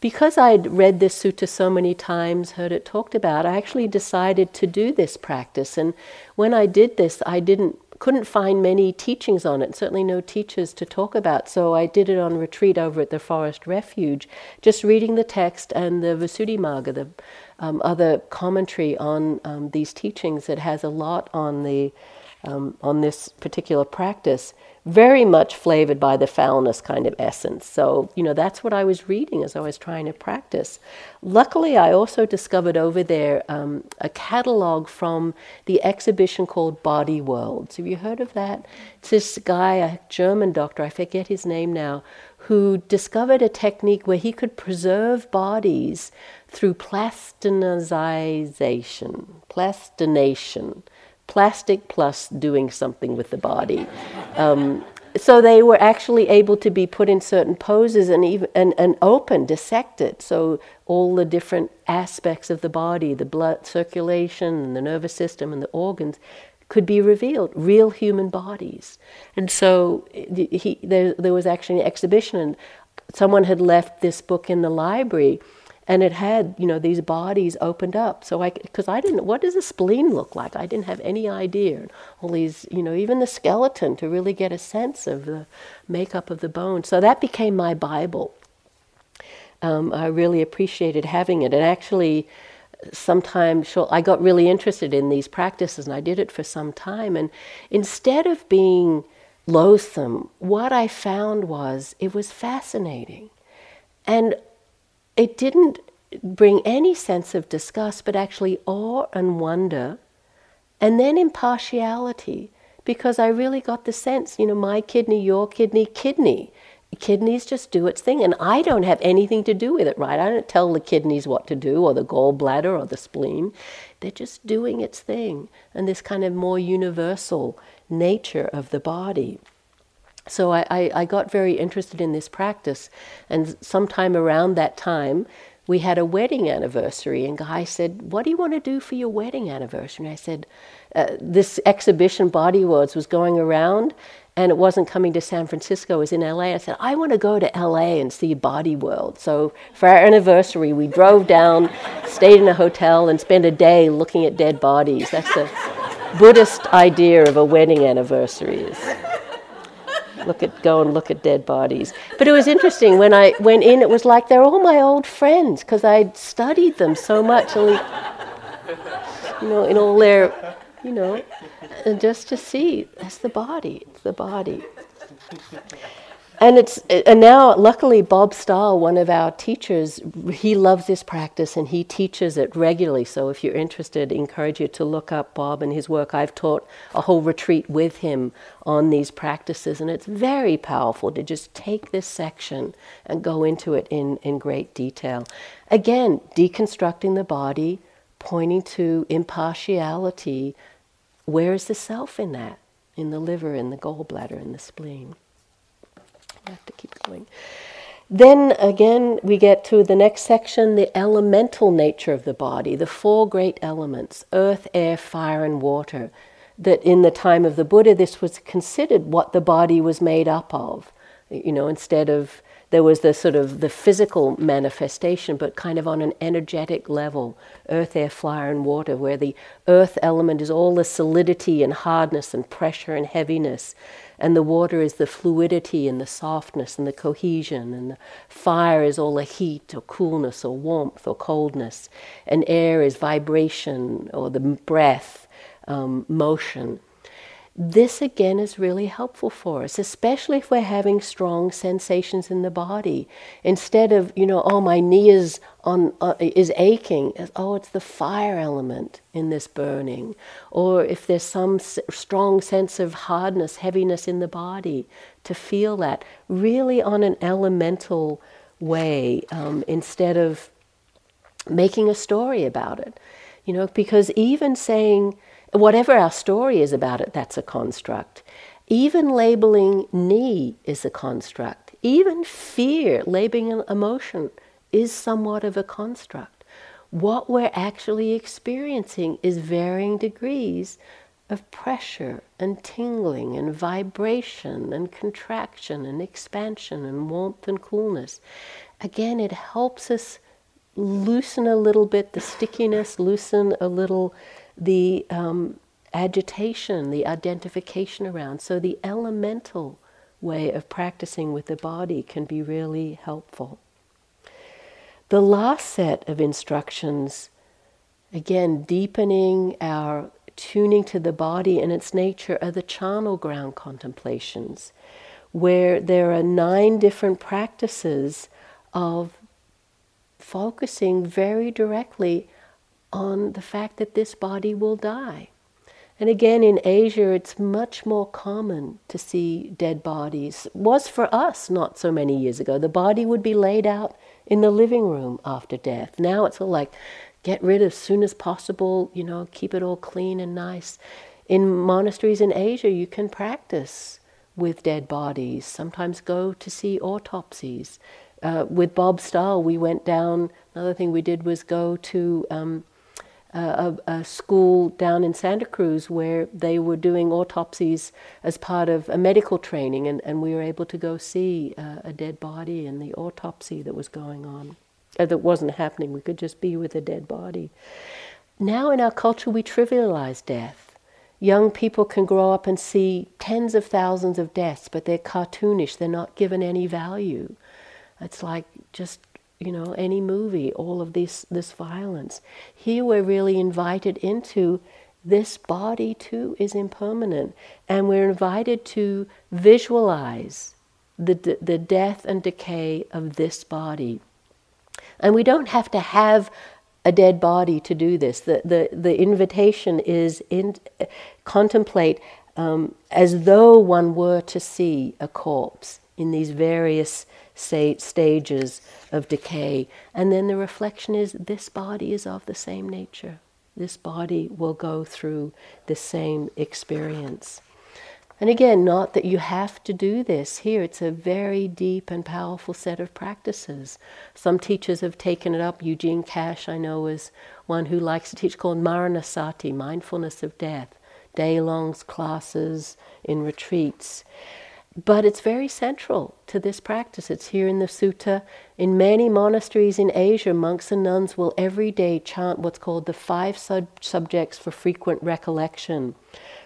Because I'd read this sutta so many times, heard it talked about, I actually decided to do this practice. And when I did this, I didn't couldn't find many teachings on it, certainly no teachers to talk about. So I did it on retreat over at the Forest Refuge, just reading the text and the Visuddhimagga, the um, other commentary on um, these teachings that has a lot on the um, on this particular practice, very much flavored by the foulness kind of essence. So, you know, that's what I was reading as I was trying to practice. Luckily, I also discovered over there um, a catalog from the exhibition called Body Worlds. Have you heard of that? It's this guy, a German doctor, I forget his name now, who discovered a technique where he could preserve bodies through plasticization, plastination plastic plus doing something with the body. Um, so they were actually able to be put in certain poses and even and, and open, dissected. So all the different aspects of the body, the blood circulation, and the nervous system, and the organs, could be revealed. Real human bodies. And so he, there, there was actually an exhibition, and someone had left this book in the library and it had you know these bodies opened up. So i because i didn't what does a spleen look like? I didn't have any idea. All these you know even the skeleton to really get a sense of the makeup of the bone. So that became my bible. Um, i really appreciated having it. And actually sometimes i got really interested in these practices and i did it for some time. And instead of being loathsome what i found was it was fascinating. And it didn't bring any sense of disgust, but actually awe and wonder, and then impartiality, because I really got the sense, you know, my kidney, your kidney, kidney. Kidneys just do its thing, and I don't have anything to do with it, right? I don't tell the kidneys what to do, or the gallbladder, or the spleen. They're just doing its thing, and this kind of more universal nature of the body so I, I, got very interested in this practice. And sometime around that time, we had a wedding anniversary. And Guy said, What do you want to do for your wedding anniversary? And I said, uh, This exhibition, Body Worlds, was going around and it wasn't coming to San Francisco, it was in LA. I said, I want to go to LA and see Body World. So for our anniversary, we drove down, stayed in a hotel, and spent a day looking at dead bodies. That's the Buddhist idea of a wedding anniversary. Look at go and look at dead bodies. But it was interesting when I went in. It was like they're all my old friends because I'd studied them so much, and you know, in all their, you know, and just to see that's the body. It's the body and it's and now luckily bob stahl one of our teachers he loves this practice and he teaches it regularly. So if you're interested I encourage you to look up bob and his work. I've taught a whole retreat with him on these practices and it's very powerful to just take this section and go into it in, in great detail. Again deconstructing the body pointing to impartiality. Where is the self in that? In the liver in the gallbladder in the spleen I have to keep going. Then again, we get to the next section the elemental nature of the body, the four great elements earth, air, fire, and water. That in the time of the Buddha, this was considered what the body was made up of. You know, instead of there was the sort of the physical manifestation, but kind of on an energetic level earth, air, fire, and water, where the earth element is all the solidity and hardness and pressure and heaviness and the water is the fluidity and the softness and the cohesion, and the fire is all the heat or coolness or warmth or coldness, and air is vibration or the breath, um, motion. This again is really helpful for us, especially if we're having strong sensations in the body. Instead of, you know, oh, my knee is, on, uh, is aching, oh, it's the fire element in this burning. Or if there's some s- strong sense of hardness, heaviness in the body, to feel that really on an elemental way um, instead of making a story about it. You know, because even saying, Whatever our story is about it, that's a construct. Even labeling knee is a construct. Even fear, labeling an emotion, is somewhat of a construct. What we're actually experiencing is varying degrees of pressure and tingling and vibration and contraction and expansion and warmth and coolness. Again, it helps us loosen a little bit the stickiness, loosen a little the um, agitation, the identification around. So the elemental way of practicing with the body can be really helpful. The last set of instructions Again, deepening our tuning to the body and its nature are the charnel ground contemplations, where there are nine different practices of focusing very directly on the fact that this body will die. And again, in Asia, it's much more common to see dead bodies. Was for us not so many years ago. The body would be laid out in the living room after death. Now it's all like, get rid as soon as possible, you know, keep it all clean and nice. In monasteries in Asia, you can practice with dead bodies, sometimes go to see autopsies. Uh, with Bob Stahl, we went down, another thing we did was go to um, a, a, school down in Santa Cruz where they were doing autopsies as part of a medical training, and, and we were able to go see uh, a dead body and the autopsy that was going on. Uh, that wasn't happening, we could just be with a dead body. Now in our culture, we trivialize death. Young people can grow up and see tens of thousands of deaths, but they're cartoonish, they're not given any value. It's like just you know, any movie, all of this, this violence. Here we're really invited into this body too is impermanent, and we're invited to visualize the, the death and decay of this body. And we don't have to have a dead body to do this. The, the, the invitation is in, contemplate um, as though one were to see a corpse in these various stages of decay. And then the reflection is this body is of the same nature. This body will go through the same experience. And again, not that you have to do this. Here, it's a very deep and powerful set of practices. Some teachers have taken it up. Eugene Cash, I know, is one who likes to teach called Maranasati, mindfulness of death, day long classes in retreats. But it's very central to this practice. It's here in the sutta. In many monasteries in Asia, monks and nuns will every day chant what's called the five sub- subjects for frequent recollection,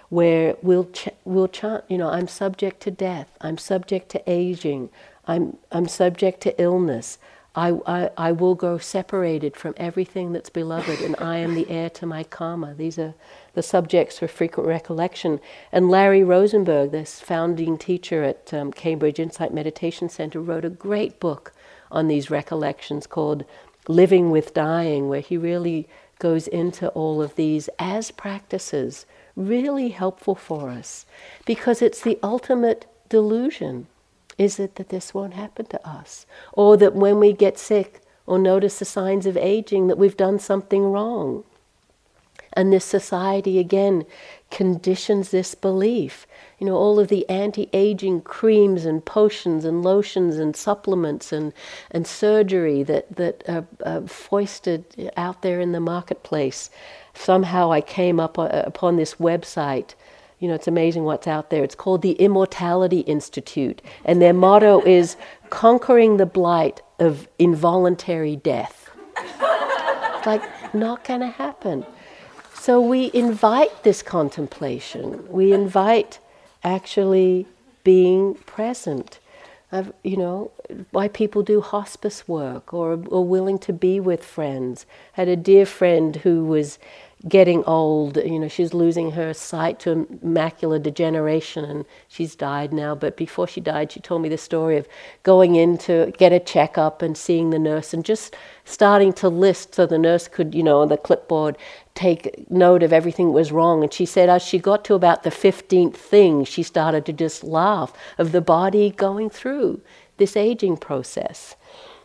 where we'll, ch- we'll chant, you know, I'm subject to death, I'm subject to aging, I'm, I'm subject to illness, I, I, I will go separated from everything that's beloved, and I am the heir to my karma. These are the subjects for frequent recollection. And Larry Rosenberg, this founding teacher at um, Cambridge Insight Meditation Center, wrote a great book on these recollections called Living with Dying, where he really goes into all of these as practices, really helpful for us, because it's the ultimate delusion is it that this won't happen to us? Or that when we get sick or notice the signs of aging, that we've done something wrong? And this society again conditions this belief. You know, all of the anti aging creams and potions and lotions and supplements and, and surgery that, that are, are foisted out there in the marketplace. Somehow I came up uh, upon this website you know, it's amazing what's out there. It's called the Immortality Institute, and their motto is conquering the blight of involuntary death. like, not to happen. So we invite this contemplation. We invite actually being present. Of, you know, why people do hospice work or are willing to be with friends. I had a dear friend who was getting old. You know, she's losing her sight to macular degeneration, and she's died now. But before she died, she told me the story of going in to get a checkup and seeing the nurse, and just starting to list so the nurse could, you know, on the clipboard take note of everything that was wrong. And she said, as she got to about the fifteenth thing, she started to just laugh of the body going through this aging process.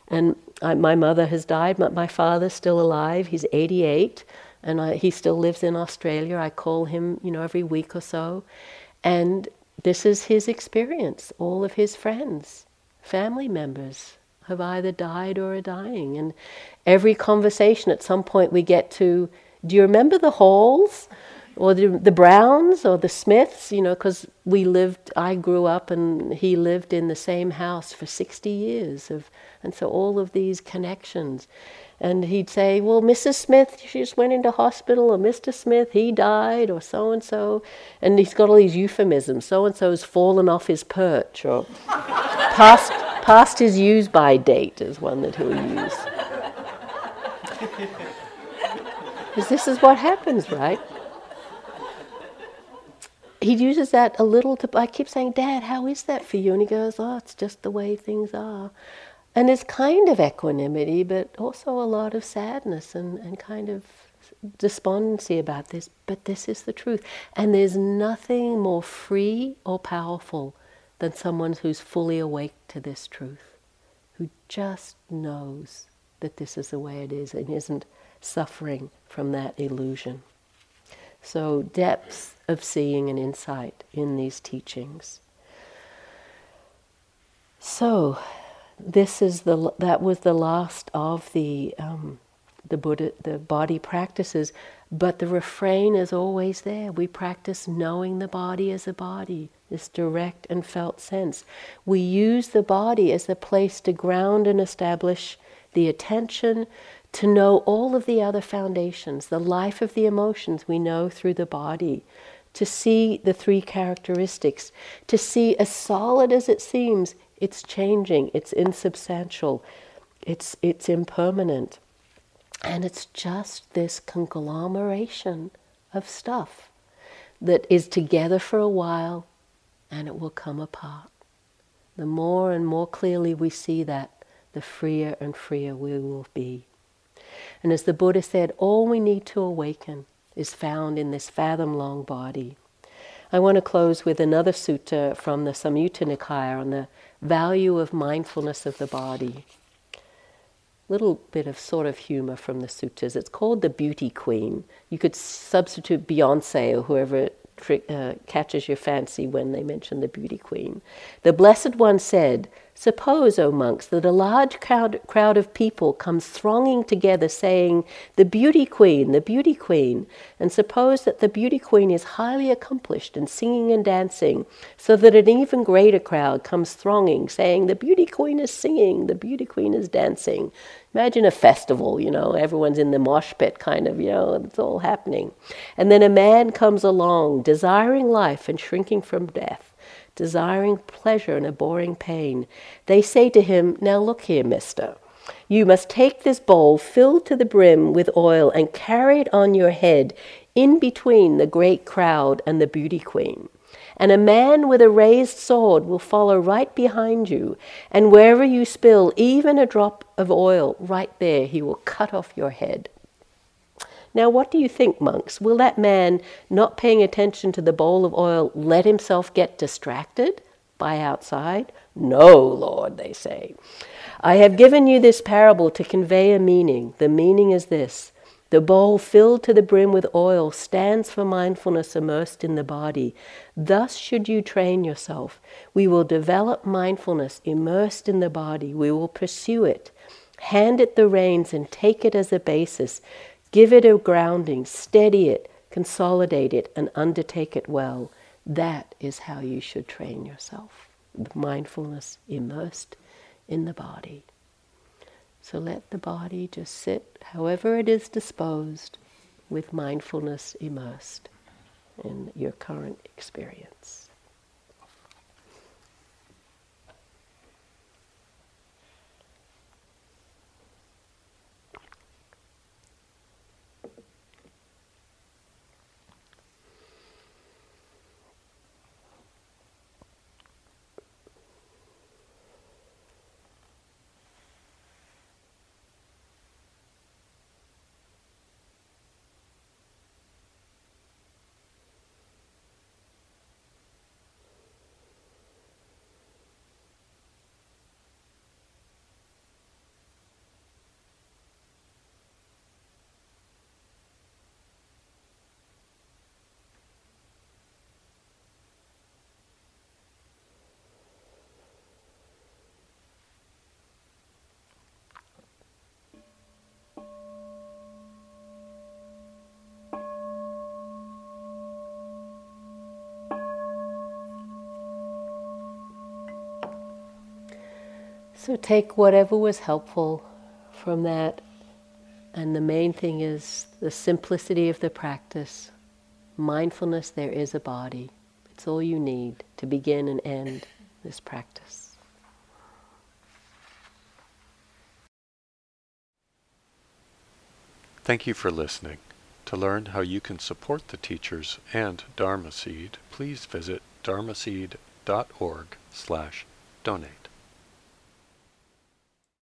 And I, my mother has died, but my father's still alive. He's 88 and I, he still lives in Australia. I call him, you know, every week or so, and this is his experience. All of his friends, family members, have either died or are dying, and every conversation at some point we get to, do you remember the Halls? Or the, the Browns or the Smiths, you know, because we lived, I grew up and he lived in the same house for 60 years. Of, and so all of these connections. And he'd say, Well, Mrs. Smith, she just went into hospital, or Mr. Smith, he died, or so and so. And he's got all these euphemisms. So and so's fallen off his perch, or past, past his use by date is one that he'll use. Because this is what happens, right? He uses that a little to, I keep saying, Dad, how is that for you? And he goes, Oh, it's just the way things are. And it's kind of equanimity, but also a lot of sadness and, and kind of despondency about this. But this is the truth. And there's nothing more free or powerful than someone who's fully awake to this truth, who just knows that this is the way it is and isn't suffering from that illusion. So, depth of seeing and insight in these teachings. So, this is the that was the last of the um, the Buddha the body practices, but the refrain is always there. We practice knowing the body as a body, this direct and felt sense. We use the body as a place to ground and establish the attention, to know all of the other foundations, the life of the emotions we know through the body, to see the three characteristics, to see as solid as it seems, it's changing, it's insubstantial, it's, it's impermanent. And it's just this conglomeration of stuff that is together for a while and it will come apart. The more and more clearly we see that, the freer and freer we will be. And as the Buddha said, all we need to awaken is found in this fathom long body. I want to close with another sutta from the Samyutta Nikaya on the value of mindfulness of the body. Little bit of sort of humor from the suttas. It's called the Beauty Queen. You could substitute Beyonce or whoever uh, catches your fancy when they mention the beauty queen. The Blessed One said, Suppose, O monks, that a large crowd, crowd of people comes thronging together saying, The beauty queen, the beauty queen. And suppose that the beauty queen is highly accomplished in singing and dancing, so that an even greater crowd comes thronging saying, The beauty queen is singing, the beauty queen is dancing. Imagine a festival, you know, everyone's in the mosh pit kind of, you know, it's all happening. And then a man comes along, desiring life and shrinking from death, desiring pleasure and abhorring pain. They say to him, Now look here, mister. You must take this bowl filled to the brim with oil and carry it on your head in between the great crowd and the beauty queen. And a man with a raised sword will follow right behind you, and wherever you spill even a drop of oil, right there he will cut off your head. Now, what do you think, monks? Will that man, not paying attention to the bowl of oil, let himself get distracted by outside? No, Lord, they say. I have given you this parable to convey a meaning. The meaning is this the bowl filled to the brim with oil stands for mindfulness immersed in the body. Thus should you train yourself. We will develop mindfulness immersed in the body. We will pursue it. Hand it the reins and take it as a basis. Give it a grounding, steady it, consolidate it, and undertake it well. That is how you should train yourself. Mindfulness immersed in the body. So let the body just sit however it is disposed with mindfulness immersed in your current experience. So take whatever was helpful from that. And the main thing is the simplicity of the practice. Mindfulness, there is a body. It's all you need to begin and end this practice. Thank you for listening. To learn how you can support the teachers and Dharma Seed, please visit dharmaseed.org slash donate.